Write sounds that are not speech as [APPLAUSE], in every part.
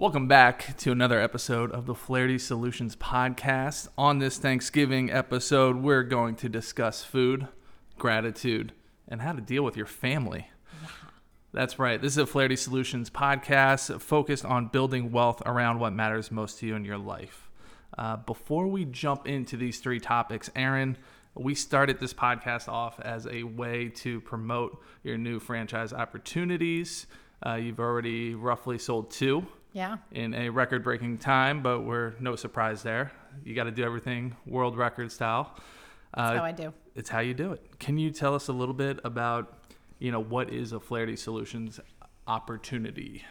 Welcome back to another episode of the Flaherty Solutions podcast. On this Thanksgiving episode, we're going to discuss food, gratitude, and how to deal with your family. That's right. This is a Flaherty Solutions podcast focused on building wealth around what matters most to you in your life. Uh, before we jump into these three topics, Erin, we started this podcast off as a way to promote your new franchise opportunities. Uh, you've already roughly sold two Yeah. in a record breaking time, but we're no surprise there. You got to do everything world record style. Uh, That's how I do. it's how you do it. Can you tell us a little bit about, you know, what is a Flaherty Solutions opportunity?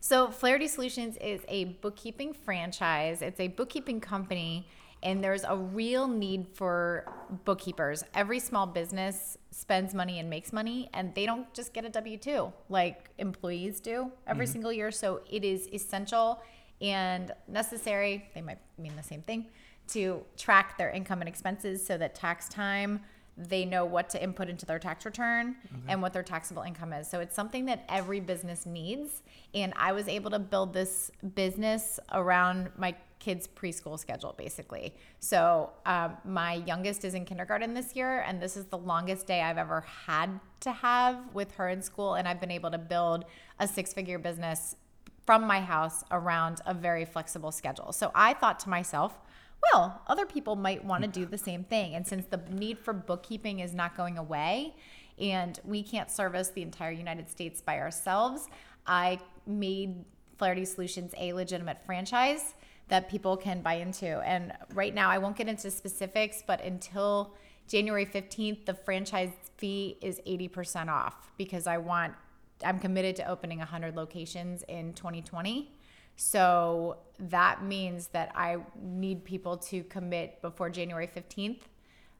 So, Flaherty Solutions is a bookkeeping franchise. It's a bookkeeping company, and there's a real need for bookkeepers. Every small business spends money and makes money, and they don't just get a W 2 like employees do every mm-hmm. single year. So, it is essential and necessary. They might mean the same thing to track their income and expenses so that tax time they know what to input into their tax return mm-hmm. and what their taxable income is. So it's something that every business needs. And I was able to build this business around my kids' preschool schedule, basically. So um, my youngest is in kindergarten this year, and this is the longest day I've ever had to have with her in school. And I've been able to build a six figure business from my house around a very flexible schedule. So I thought to myself, well, other people might want to do the same thing. And since the need for bookkeeping is not going away and we can't service the entire United States by ourselves, I made Flaherty Solutions a legitimate franchise that people can buy into. And right now, I won't get into specifics, but until January 15th, the franchise fee is 80% off because I want, I'm committed to opening 100 locations in 2020. So that means that I need people to commit before January 15th,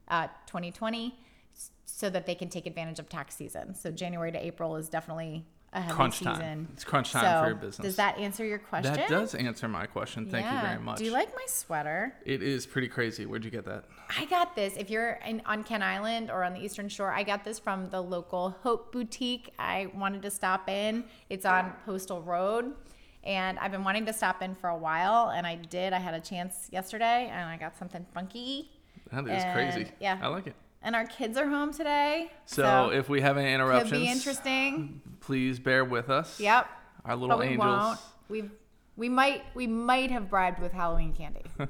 uh, 2020, s- so that they can take advantage of tax season. So January to April is definitely Crunch season. time. It's crunch time So for your business. Does that answer your question? That does answer my question. Thank you very much. Do you like my sweater? it is pretty crazy. Where'd you get that? I got this. If you're in, on Kent Island or on the Eastern Shore, I got this from the local Hope Boutique. I wanted to stop in. It's on Postal Road. And I've been wanting to stop in for a while, and I did. I had a chance yesterday, and I got something funky. That is And, crazy. yeah. I like it. And our kids are home today. So, if we have any interruptions, could be interesting. please bear with us. Yep. Our little we angels. won't. We we might we might have bribed with Halloween candy. [LAUGHS]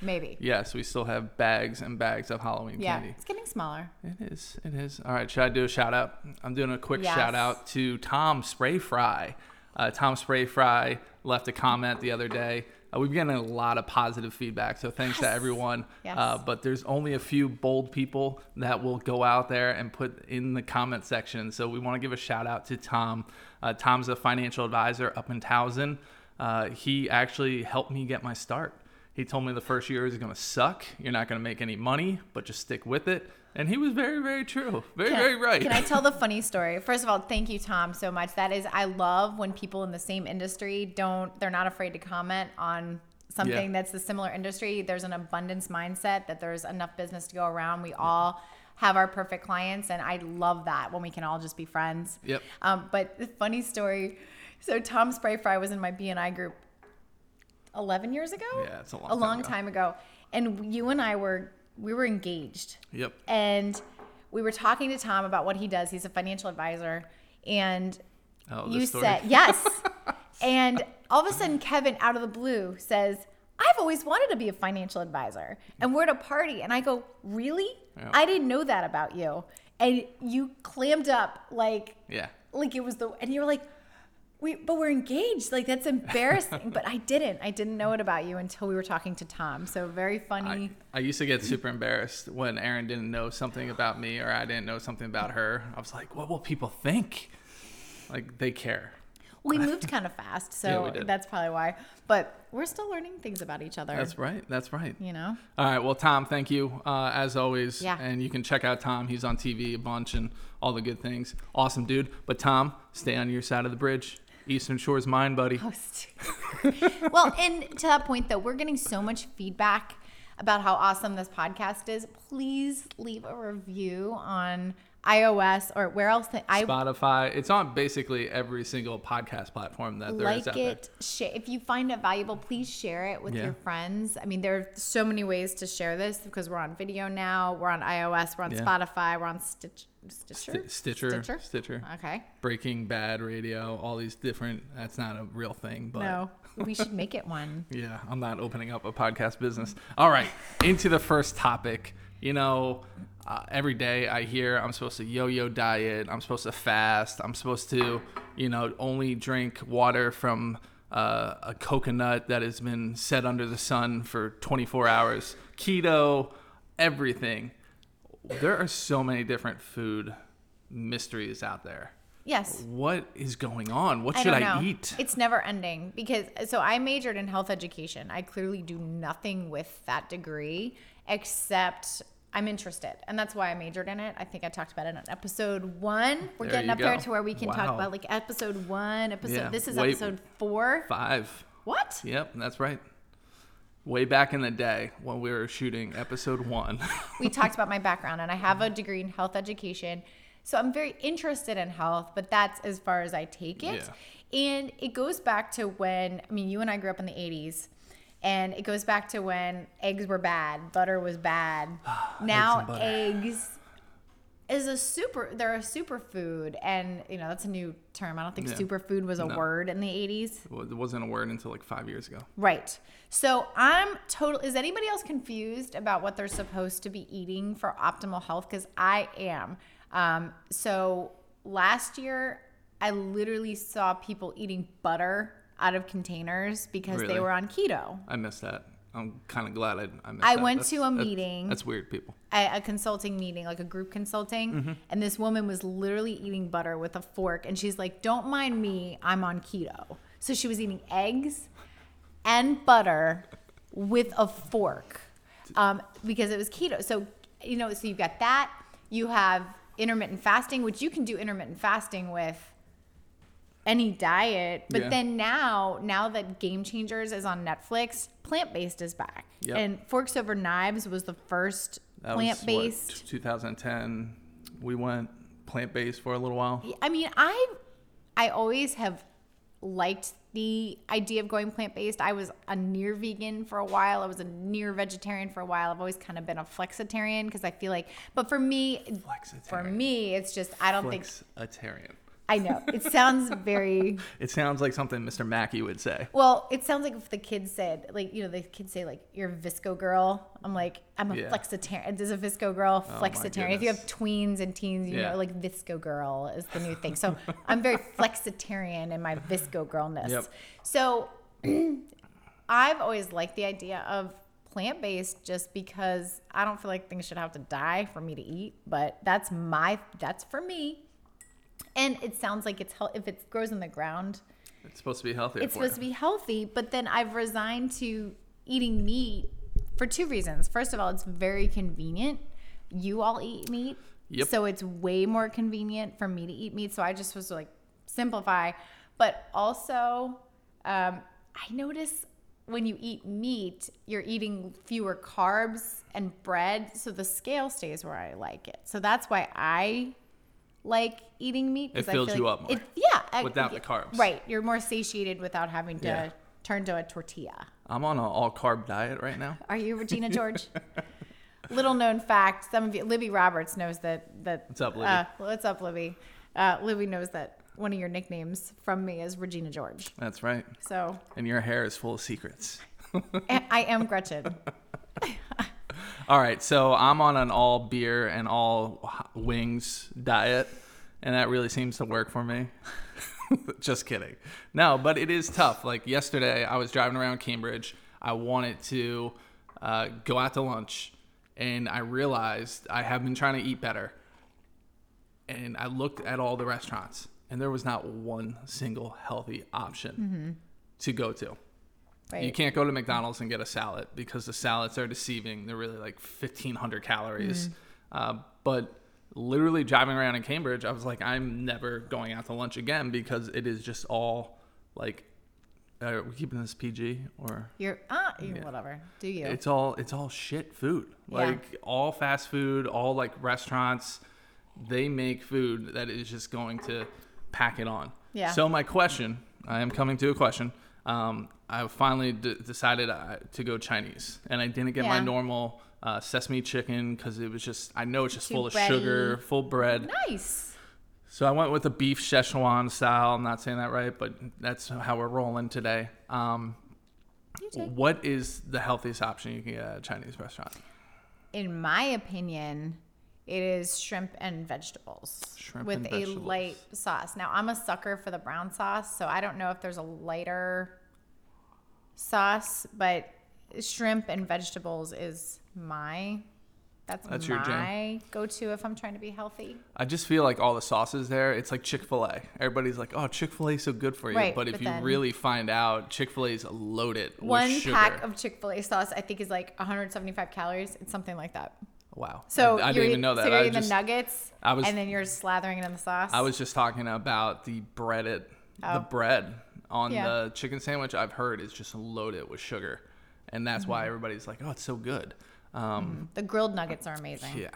Maybe. Yes, we still have bags and bags of Halloween Yeah. candy. It's getting smaller. It is. It is. All right. Should I do a shout out? I'm doing a quick Yes. shout out to Tom Spray Fry. Uh, Tom Spray Fry left a comment the other day. Uh, we've getting a lot of positive feedback, so thanks to everyone. Yes. Uh, but there's only a few bold people that will go out there and put in the comment section. So we want to give a shout out to Tom. Uh, Tom's a financial advisor up in Towson. Uh, he actually helped me get my start. He told me the first year is going to suck. You're not going to make any money, but just stick with it. And he was very, very true. Very, Can very right. Can I tell the [LAUGHS] funny story? First of all, thank you, Tom, so much. That is, I love when people in the same industry don't, they're not afraid to comment on something Yeah. that's the similar industry. There's an abundance mindset that there's enough business to go around. We all have our perfect clients, and I love that when we can all just be friends. Yep. Um, but the funny story. So Tom Sprayfry was in my BNI group 11 years ago. Yeah, it's a long a time long ago. time ago, and you and I were we were engaged Yep. and we were talking to Tom about what he does. He's a financial advisor, and Oh, you said yes. [LAUGHS] and all of a sudden, Kevin, out of the blue, says, "I've always wanted to be a financial advisor." And we're at a party, and I go, "Really? I didn't know that about you." And you clammed up like Yeah. like it was the, and you were like. We, but we're engaged. Like that's embarrassing. but I didn't. I didn't know it about you until we were talking to Tom. So very funny. I, I used to get super embarrassed when Erin didn't know something about me or I didn't know something about her. I was like, what will people think? Like, they care. We moved kind of fast, [LAUGHS] so Yeah, that's probably why. But we're still learning things about each other. That's right. That's right. you know. All right. Well, Tom, thank you uh, as always. Yeah. And you can check out Tom. He's on TV a bunch and all the good things. Awesome, dude. But Tom, stay on your side of the bridge. Eastern Shore's mine, buddy. Well, and to that point, though, we're getting so much feedback about how awesome this podcast is. Please leave a review on iOS or where else? Th- I Spotify. It's on basically every single podcast platform that there is like out it. Sh- if you find it valuable, please share it with Yeah. your friends. I mean, there are so many ways to share this because we're on video now. We're on iOS. We're on Yeah. Spotify. We're on Stitch. Stitcher. Stitcher. Stitcher. Stitcher. Okay. Breaking Bad Radio. All these different. That's not a real thing, but. No, we should make it one. [LAUGHS] Yeah, I'm not opening up a podcast business. All right, into the first topic. You know, uh, every day I hear I'm supposed to yo-yo diet. I'm supposed to fast. I'm supposed to, you know, only drink water from uh, a coconut that has been set under the sun for 24 hours. Keto, everything. There are so many different food mysteries out there. Yes. What is going on? What I should I, eat? It's never ending because so I majored in health education. I clearly do nothing with that degree except I'm interested, and that's why I majored in it. I think I talked about it on episode one. We're There getting up there to where we can talk about like episode one, episode. Yeah, This is wait. episode four. Five. What? Yep, that's right. Way back in the day when we were shooting episode one. we talked about my background and I have a degree in health education. So I'm very interested in health, but that's as far as I take it. Yeah. And it goes back to when, I mean, you and I grew up in the 80s. And it goes back to when eggs were bad, butter was bad. [SIGHS] now eggs is a super they're a superfood and you know that's a new term. I don't think Yeah. superfood was a No. word in the 80s. Well, it wasn't a word until like five years ago. Right. So I'm total. Is anybody else confused about what they're supposed to be eating for optimal health? Because I am. Um, so last year, I literally saw people eating butter out of containers because they were on keto. I missed that. I'm kind of glad I, I missed I that. went That's- to a that's- meeting. That's weird, people. A, a consulting meeting, like a group consulting, Mm-hmm. and this woman was literally eating butter with a fork, and she's like, "Don't mind me, I'm on keto." So she was eating eggs and butter with a fork um, because it was keto. So you know, so you've got that. You have intermittent fasting, which you can do intermittent fasting with any diet. But Yeah. then now, now that Game Changers is on Netflix, plant based is back. Yep. And Forks Over Knives was the first plant based. 2010. We went plant based for a little while. I mean, I I always have liked the idea of going plant based. I was a near vegan for a while. I was a near vegetarian for a while. I've always kind of been a flexitarian because I feel like, but for me, for me, it's just I don't think Flexitarian. I know it sounds very [LAUGHS] It sounds like something Mr. Mackey would say. well. It sounds like if the kids said like you know the kids say like you're a VSCO girl. I'm like I'm a Yeah. flexitarian. There's a VSCO girl, Oh flexitarian. if you have tweens and teens, you Yeah. know like VSCO girl is the new thing. So [LAUGHS] I'm very flexitarian in my VSCO girlness. Yep. So [CLEARS THROAT] I've always liked the idea of plant based just because I don't feel like things should have to die for me to eat. But that's my that's for me. And it sounds like it's hel- if it grows in the ground, It's supposed to be healthier it's supposed to be healthy, but then I've resigned to eating meat for two reasons. First of all, it's very convenient. You all eat meat. Yep. So it's way more convenient for me to eat meat. So I just was like simplify. But also, um, I notice when you eat meat, you're eating fewer carbs and bread. So the scale stays where I like it. So that's why I like eating meat. 'cause I fills feel you like up more It, yeah. I- without the carbs. Right. You're more satiated without having to Yeah. turn to a tortilla. I'm on an all carb diet right now. Are you Regina [LAUGHS] George? Little known fact: some of you, Libby Roberts knows that. That What's up, Libby? Uh, what's up, Libby? Uh, Libby knows that one of your nicknames from me is Regina George. That's right. So And your hair is full of secrets. I am Gretchen. [LAUGHS] All right, so I'm on an all beer and all wings diet, and that really seems to work for me. [LAUGHS] Just kidding. No, but it is tough. Like yesterday, I was driving around Cambridge. I wanted to uh, go out to lunch, and I realized I have been trying to eat better. And I looked at all the restaurants, and there was not one single healthy option to go to. You can't go to McDonald's and get a salad because the salads are deceiving. They're really like 1,500 calories. Uh, but literally driving around in Cambridge, I was like, I'm never going out to lunch again because it is just all like, uh, are we keeping this PG or? You're ah, you whatever. Do you? It's all it's all shit food. Yeah. Like all fast food, all like restaurants. they make food that is just going to pack it on. Yeah. So my question, I am coming to a question. Um, I finally d- decided uh, to go Chinese, and I didn't get my normal uh, sesame chicken because it was just I know it's just Too full of sugar, full bread. Nice. So I went with a beef Szechuan style. I'm not saying that right, but that's how we're rolling today. Um, what is the healthiest option you can get at a Chinese restaurant? In my opinion, it is shrimp and vegetables Shrimp with and a light sauce. Now, I'm a sucker for the brown sauce, so I don't know if there's a lighter sauce, but shrimp and vegetables is my that's, That's my go-to if I'm trying to be healthy. I just feel like all the sauces there, it's like Chick fil A. Everybody's like, oh, Chick fil A is so good for you. Right, but if but you then- really find out, Chick fil A is loaded One pack of Chick-fil-A sauce I think is like 175 calories. It's something like that. Wow. So I, I didn't even know that. So you're I eating just, the nuggets, I was- and then you're slathering it in the sauce. I was just talking about the bread it, the Oh. bread on Yeah. the chicken sandwich. I've heard is just loaded with sugar, and that's Mm-hmm. why everybody's like, oh, it's so good. Um, the grilled nuggets are amazing. Yeah.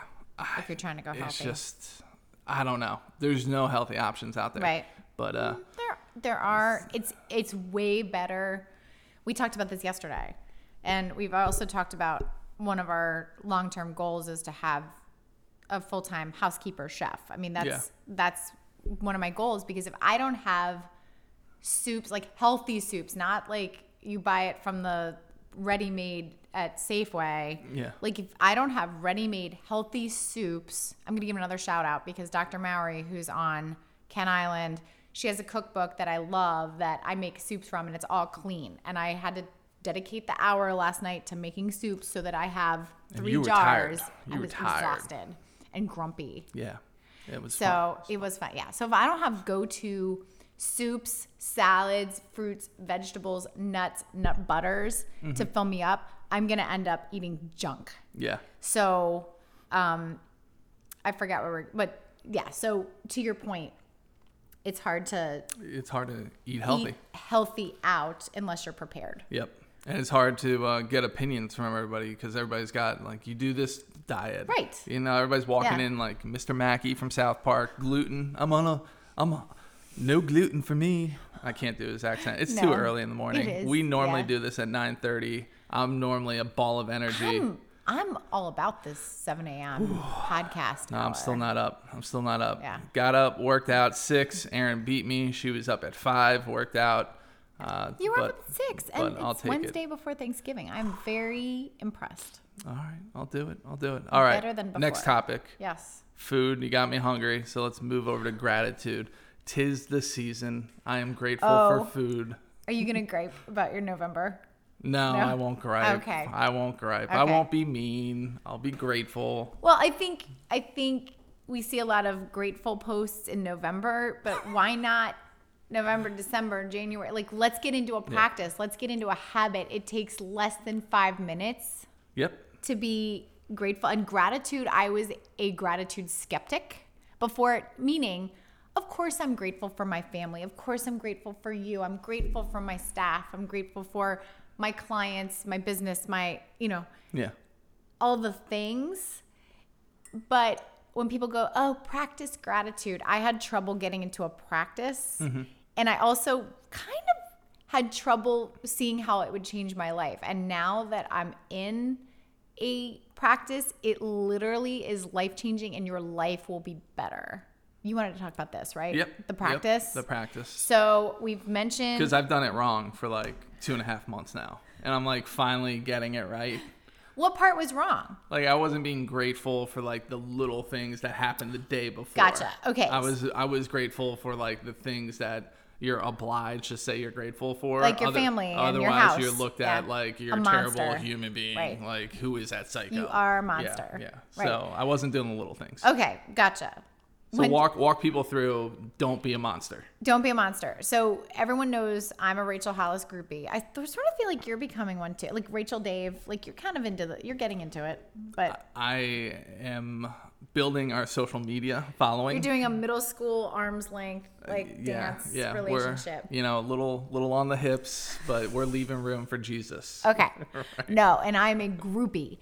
If you're trying to go it's healthy. just, I don't know. There's no healthy options out there. Right. But uh, There, there are. It's it's way better. We talked about this yesterday, and we've also talked about one of our long term goals is to have a full time housekeeper chef. I mean, that's Yeah. that's one of my goals because if I don't have soups like healthy soups, not like you buy it from the ready made at Safeway. Yeah. Like if I don't have ready made healthy soups, I'm gonna give another shout out because Dr. Mowry, who's on Kent Island, she has a cookbook that I love that I make soups from and it's all clean. And I had to dedicate the hour last night to making soups so that I have three you were tired. jars. You I were was tired. exhausted and grumpy. yeah, it was So fun. it was fun. Yeah. So if I don't have go to soups, salads, fruits, vegetables, nuts, nut butters Mm-hmm. to fill me up, I'm going to end up eating junk. Yeah. So um, I forgot what we're, but yeah. So to your point, it's hard to It's hard to eat healthy. eat healthy out unless you're prepared. Yep. And it's hard to uh, get opinions from everybody because everybody's got like you do this diet, Right. You know, everybody's walking Yeah. in like Mr. Mackey from South Park, gluten. I'm on a, I'm a, no gluten for me. I can't do his accent. It's too early in the morning. we normally yeah. do this at 9:30. I'm normally a ball of energy. I'm, I'm all about this 7 a.m. podcast. No, I'm still not up. I'm still not up. Yeah. Got up, worked out six. Erin beat me. She was up at five, worked out. Uh, You were but, up at six, and it's take it. Wednesday before Thanksgiving. I'm very impressed. All right, I'll do it. I'll do it. All right. Better than Next topic. Yes. Food. You got me hungry, so let's move over to gratitude. Tis the season. I am grateful Oh. for food. Are you gonna gripe about your November? No, No? I won't gripe. Okay. I won't gripe. I won't be mean. I'll be grateful. Well, I think I think we see a lot of grateful posts in November, but why not November, December, January? Like, let's get into a practice. Let's get into a habit. It takes less than five minutes Yep. to be grateful. And gratitude, I was a gratitude skeptic before, meaning, of course, I'm grateful for my family. Of course, I'm grateful for you. I'm grateful for my staff. I'm grateful for my clients, my business, my, you know, Yeah. all the things. But when people go, oh, practice gratitude, I had trouble getting into a practice. Mm-hmm. And I also kind of had trouble seeing how it would change my life. And now that I'm in a practice, it literally is life changing and your life will be better. You wanted to talk about this, right? Yep. The Yep. practice. The practice. so we've mentioned Because I've done it wrong for like two and a half months now, and I'm like finally getting it right. what part was wrong? Like I wasn't being grateful for like the little things that happened the day before. Gotcha. Okay. I was I was grateful for like the things that you're obliged to say you're grateful for. Like your family and your Otherwise, you're house. looked Yeah. at like you're A a terrible human being. Right. Like who is that psycho? You are a Yeah, monster. Yeah. Right. So I wasn't doing the little things. Okay, gotcha. So when- walk walk people through. Don't be a monster. Don't be a monster. So everyone knows I'm a Rachel Hollis groupie. I sort of feel like you're becoming one too. Like Rachel Dave, like you're kind of into the, you're getting into it, but I am building our social media following. you're doing a middle school arms length uh, like dance relationship. We're, you know, a little little on the hips, but we're leaving room for Jesus. Okay. [LAUGHS] No, and I'm a groupie.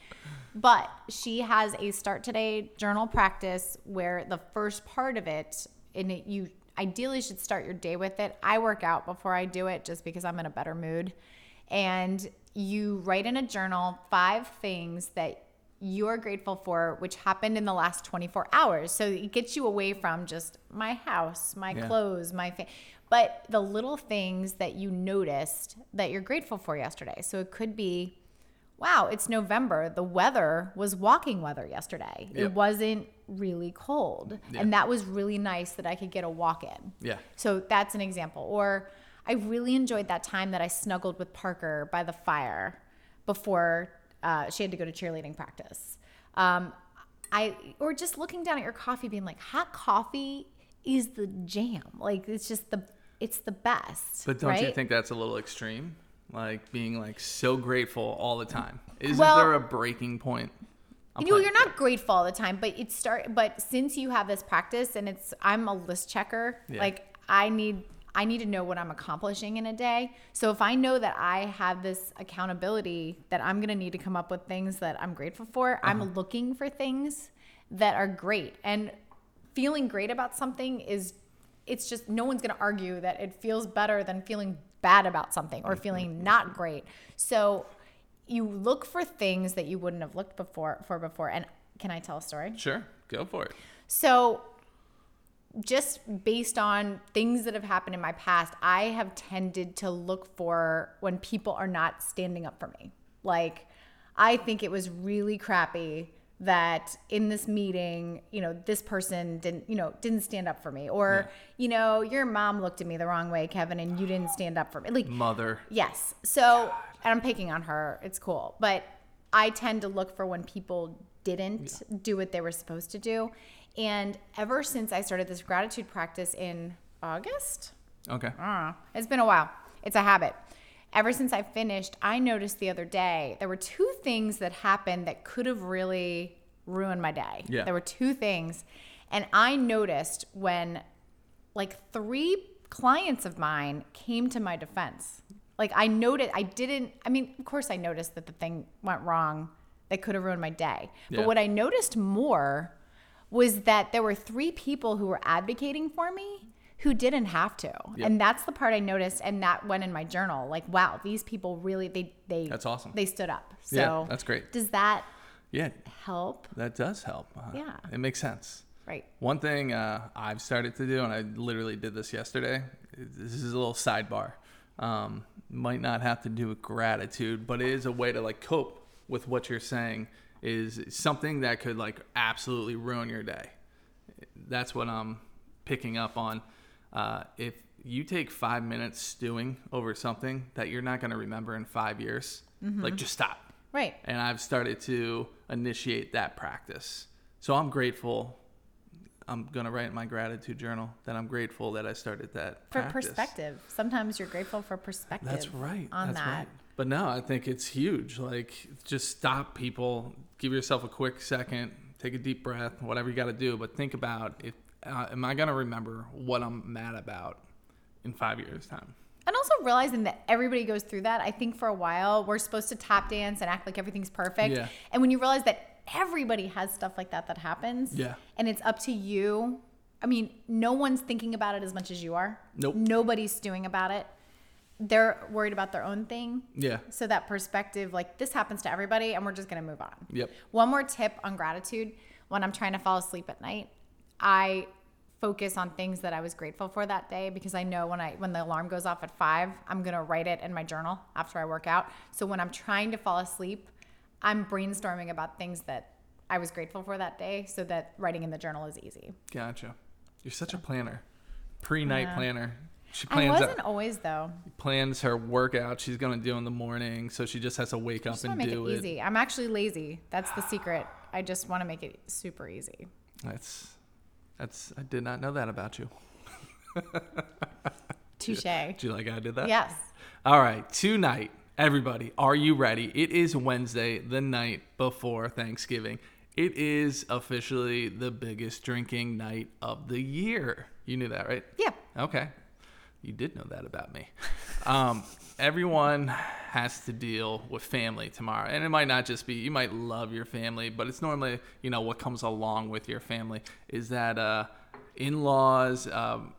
But she has a start today journal practice where the first part of it, and it, you ideally should start your day with it. I work out before I do it just because I'm in a better mood. And you write in a journal five things that you're grateful for, which happened in the last 24 hours. So it gets you away from just my house, my Yeah. clothes, my fa- but the little things that you noticed that you're grateful for yesterday. So it could be, wow, it's November. The weather was walking weather yesterday. Yep. It wasn't really cold. Yeah. And that was really nice that I could get a walk in. Yeah. So that's an example. Or I really enjoyed that time that I snuggled with Parker by the fire before uh, she had to go to cheerleading practice. Um, I or just looking down at your coffee, being like, hot coffee is the jam. Like it's just the it's the best. But don't you think that's a little extreme? Like being like so grateful all the time. Isn't Well- there a breaking point? I'm you know, you're not grateful all the time, but it start. But since you have this practice, and it's, I'm a list checker. Yeah. Like I need, I need to know what I'm accomplishing in a day. So if I know that I have this accountability, that I'm gonna need to come up with things that I'm grateful for. Uh-huh. I'm looking for things that are great, and feeling great about something is, it's just no one's gonna argue that it feels better than feeling bad about something or mm-hmm. feeling not great. So you look for things that you wouldn't have looked before for before. And can I tell a story? Sure, go for it. So just based on things that have happened in my past, I have tended to look for when people are not standing up for me. Like I think it was really crappy that in this meeting, you know, this person didn't, you know, didn't stand up for me or, you know, your mom looked at me the wrong way, Kevin, and you didn't stand up for me. Like Mother. Yes. So, and I'm picking on her. It's cool. But I tend to look for when people didn't do what they were supposed to do. And ever since I started this gratitude practice in August, Okay. I don't know, it's been a while. It's a habit. Ever since I finished, I noticed the other day there were two things that happened that could have really ruined my day. Yeah. There were two things. And I noticed when like three clients of mine came to my defense. Like I noted, I didn't, I mean, of course I noticed that the thing went wrong that could have ruined my day. Yeah. But what I noticed more was that there were three people who were advocating for me who didn't have to. Yep. And that's the part I noticed and that went in my journal. Like, wow, these people really they they That's awesome. They stood up. So Yeah, that's great. Does that Yeah, help? that does help. Uh, Yeah. It makes sense. Right. One thing uh, I've started to do, and I literally did this yesterday. This is a little sidebar. Um, might not have to do with gratitude, but it is a way to like cope with what you're saying. Is something that could like absolutely ruin your day. That's what I'm picking up on. Uh, if you take five minutes stewing over something that you're not going to remember in five years, like just stop Right. and I've started to initiate that practice. So I'm grateful. I'm gonna write in my gratitude journal that I'm grateful that I started that For practice. perspective. Sometimes you're grateful for perspective. That's right. On That's that. right. But no, I think it's huge. Like, just stop, people. Give yourself a quick second. Take a deep breath. Whatever you got to do. But think about if uh, am I gonna remember what I'm mad about in five years' time? And also realizing that everybody goes through that. I think for a while we're supposed to tap dance and act like everything's perfect. Yeah. And when you realize that everybody has stuff like that that happens. Yeah. And it's up to you. I mean, no one's thinking about it as much as you are. Nope. Nobody's stewing about it. They're worried about their own thing. Yeah. So that perspective, like this happens to everybody, and we're just gonna move on. Yep. One more tip on gratitude: when I'm trying to fall asleep at night, I focus on things that I was grateful for that day because I know when I when the alarm goes off at five, I'm gonna write it in my journal after I work out. So when I'm trying to fall asleep, I'm brainstorming about things that I was grateful for that day, so that writing in the journal is easy. Gotcha. You're such a planner. Pre-night Yeah. planner. She plans. I wasn't always though. plans her workout she's gonna do in the morning, so she just has to wake I up and make do it it. easy. I'm actually lazy. That's the secret. I just want to make it super easy. That's that's I did not know that about you. [LAUGHS] Touche. Do you like how I did that? Yes. All right, tonight, everybody, are you ready? It is Wednesday, the night before Thanksgiving. It is officially the biggest drinking night of the year. You knew that, right? Yeah. Okay. You did know that about me. Um, everyone has to deal with family tomorrow. And it might not just be, you might love your family, but it's normally, you know, what comes along with your family is that uh, in laws, um,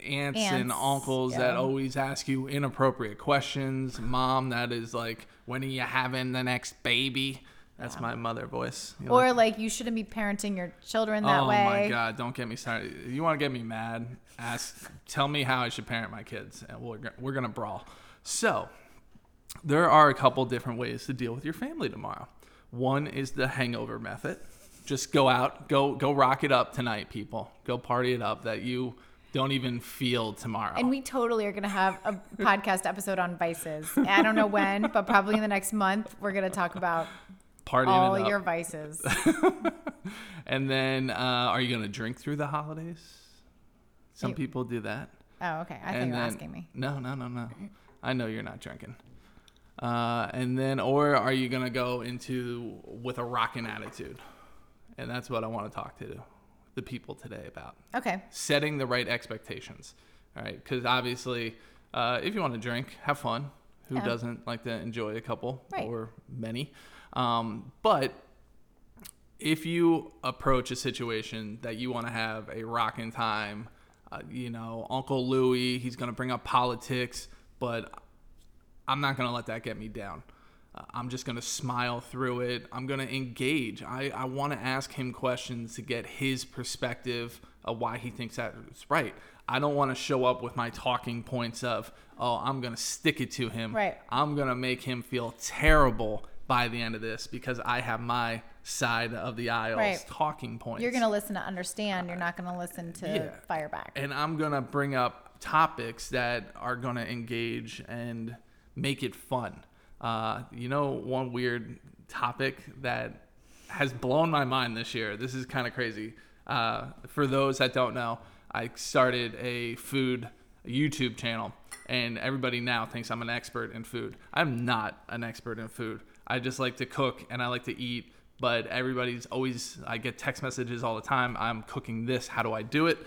aunts, and Aunts, uncles that always ask you inappropriate questions. Mom, that is like, when are you having the next baby? That's my mother voice. You Or like- like you shouldn't be parenting your children that way. oh way. my god! Don't get me started. You want to get me mad? Ask, tell me how I should parent my kids, and we're go- we're gonna brawl. So, there are a couple different ways to deal with your family tomorrow. One is the hangover method. Just go out, go go rock it up tonight, people. Go party it up that you don't even feel tomorrow. And we totally are going to have a podcast episode on vices. I don't know when, but probably in the next month, we're going to talk about Partying all your vices. [LAUGHS] and then, uh, are you gonna drink through the holidays? Some You- people do that. Oh, okay. I think you're asking me. No, no, no, no. I know you're not drinking. Uh, and then, or are you gonna go into with a rocking attitude? And that's what I want to talk to the people today about Okay. setting the right expectations. All right, because obviously, uh, if you want to drink, have fun. Who Yeah. doesn't like to enjoy a couple Right. or many? Um, but if you approach a situation that you want to have a rocking time, uh, you know, Uncle Louie, he's going to bring up politics, but I'm not going to let that get me down. Uh, I'm just going to smile through it. I'm going to engage. I, I want to ask him questions to get his perspective of why he thinks that's right. I don't want to show up with my talking points of, oh, I'm going to stick it to him. Right. I'm going to make him feel terrible by the end of this because I have my side of the aisles Right. talking points. You're going to listen to understand. You're not going to listen to Yeah. fire back. and I'm gonna bring up topics that are gonna engage and make it fun. Uh, you know, one weird topic that has blown my mind this year. This is kind of crazy. Uh, for those that don't know, I started a food YouTube channel, and everybody now thinks I'm an expert in food. I'm not an expert in food. I just like to cook and I like to eat. But everybody's always, I get text messages all the time. I'm cooking this. How do I do it?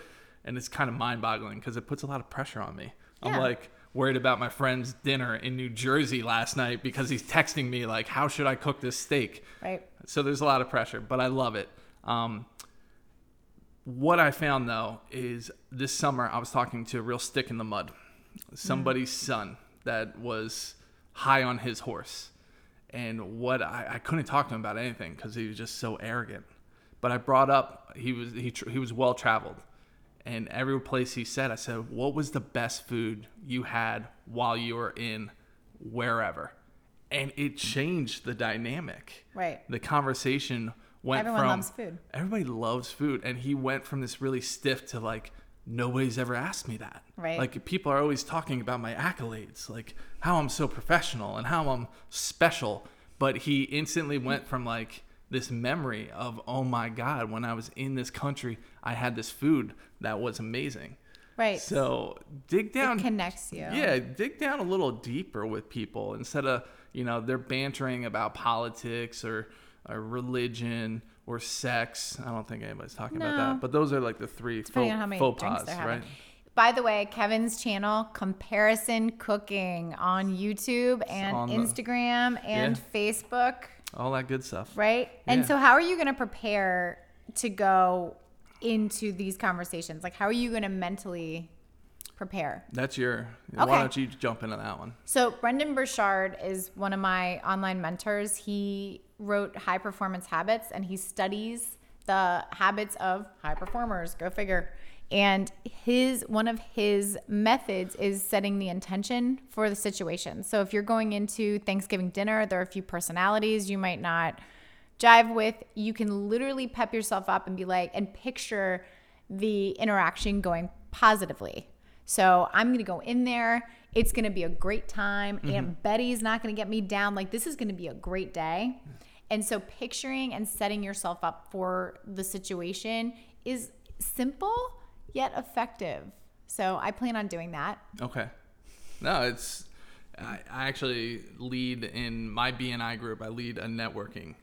And it's kind of mind boggling because it puts a lot of pressure on me. I'm like worried about my friend's dinner in New Jersey last night because he's texting me, like, how should I cook this steak? right. So there's a lot of pressure, but I love it. Um, what I found though is this summer I was talking to a real stick in the mud, somebody's son that was high on his horse, and what I, I couldn't talk to him about anything because he was just so arrogant. But I brought up he was he tr- he was well traveled, and every place he said, I said, "What was the best food you had while you were in wherever?" And it changed the dynamic Right. the conversation went Everyone from loves food. everybody loves food and he went from this really stiff to like nobody's ever asked me that Right. like people are always talking about my accolades like how i'm so professional and how i'm special but he instantly went from like this memory of oh my god when i was in this country i had this food that was amazing Right. so dig down it connects you. yeah, dig down a little deeper with people instead of you know they're bantering about politics or, or religion or sex. I don't think anybody's talking about that. But those are like the three faux, faux pas, right? By the way, Kevin's channel, Comparison Cooking, on YouTube and on the- Instagram and Yeah. Facebook, All that good stuff. right? And so, how are you going to prepare to go into these conversations? Like, how are you going to mentally prepare? That's your. Okay. Why don't you jump into that one? So Brendon Burchard is one of my online mentors. He wrote High Performance Habits and he studies the habits of high performers. Go figure. And his one of his methods is setting the intention for the situation. So if you're going into Thanksgiving dinner, there are a few personalities you might not jive with. You can literally pep yourself up and be like and picture the interaction going positively. So I'm going to go in there. It's going to be a great time. Mm-hmm. Aunt Betty's not going to get me down. Like, this is going to be a great day. And so, picturing and setting yourself up for the situation is simple yet effective. So, I plan on doing that. Okay. No, it's. I, I actually lead in my BNI group. I lead a networking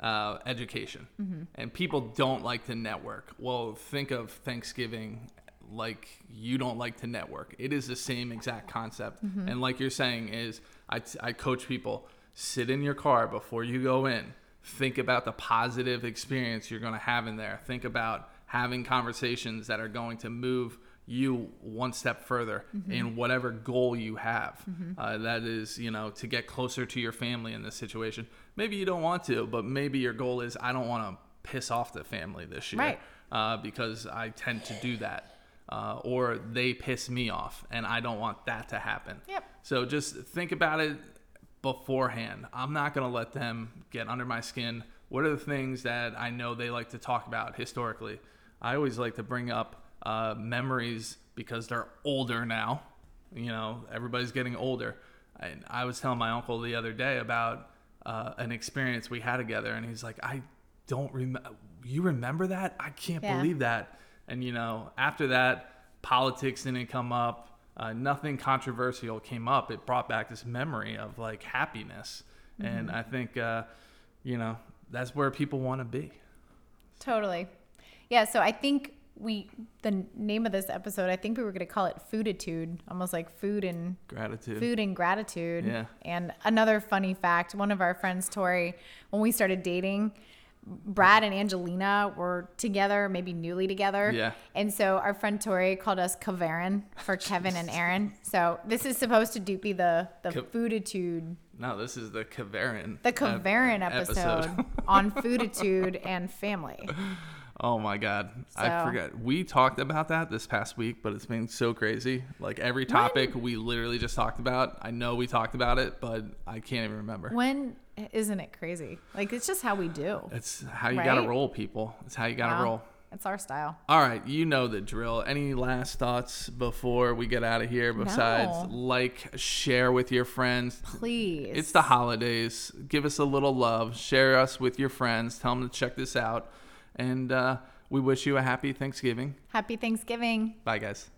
uh, education, and people don't like to network. Well, think of Thanksgiving like you don't like to network. It is the same exact concept, and like you're saying is I, t- I coach people sit in your car before you go in. Think about the positive experience you're going to have in there. Think about having conversations that are going to move you one step further Mm-hmm. in whatever goal you have. Uh, that is, you know, to get closer to your family in this situation. Maybe you don't want to, but maybe your goal is I don't want to piss off the family this year Right. uh, because I tend to do that. Uh, or they piss me off, and I don't want that to happen. Yep. So just think about it beforehand. I'm not going to let them get under my skin. What are the things that I know they like to talk about historically? I always like to bring up uh, memories because they're older now. You know, everybody's getting older. And I was telling my uncle the other day about uh, an experience we had together, and he's like, I don't remember. You remember that? I can't Yeah. believe that. And, you know, after that, politics didn't come up. Uh, nothing controversial came up. It brought back this memory of like happiness. And I think, uh, you know, that's where people want to be. Totally. Yeah, so I think we the name of this episode, I think we were going to call it fooditude, almost like food and Gratitude. food and gratitude. Yeah. And another funny fact, one of our friends Tori, when we started dating, Brad and Angelina were together, maybe newly together. Yeah. And so our friend Tori called us Kavarin for Kevin and Erin. So this is supposed to do, be the the Ka- fooditude, No, this is the Kavarin. the ep- Kavarin episode [LAUGHS] on fooditude and family. [LAUGHS] Oh my god, I So- forgot. We talked about that this past week, but it's been so crazy. Like every topic we literally just talked about. I know we talked about it, but I can't even remember. When isn't it crazy? Like it's just how we do. It's how you gotta roll, people. It's how you gotta Wow. roll. It's our style. All right, you know the drill. Any last thoughts before we get out of here? Besides, No. like, share with your friends. Please. It's the holidays. Give us a little love. Share us with your friends. Tell them to check this out. And uh, we wish you a happy Thanksgiving. Happy Thanksgiving. Bye, guys.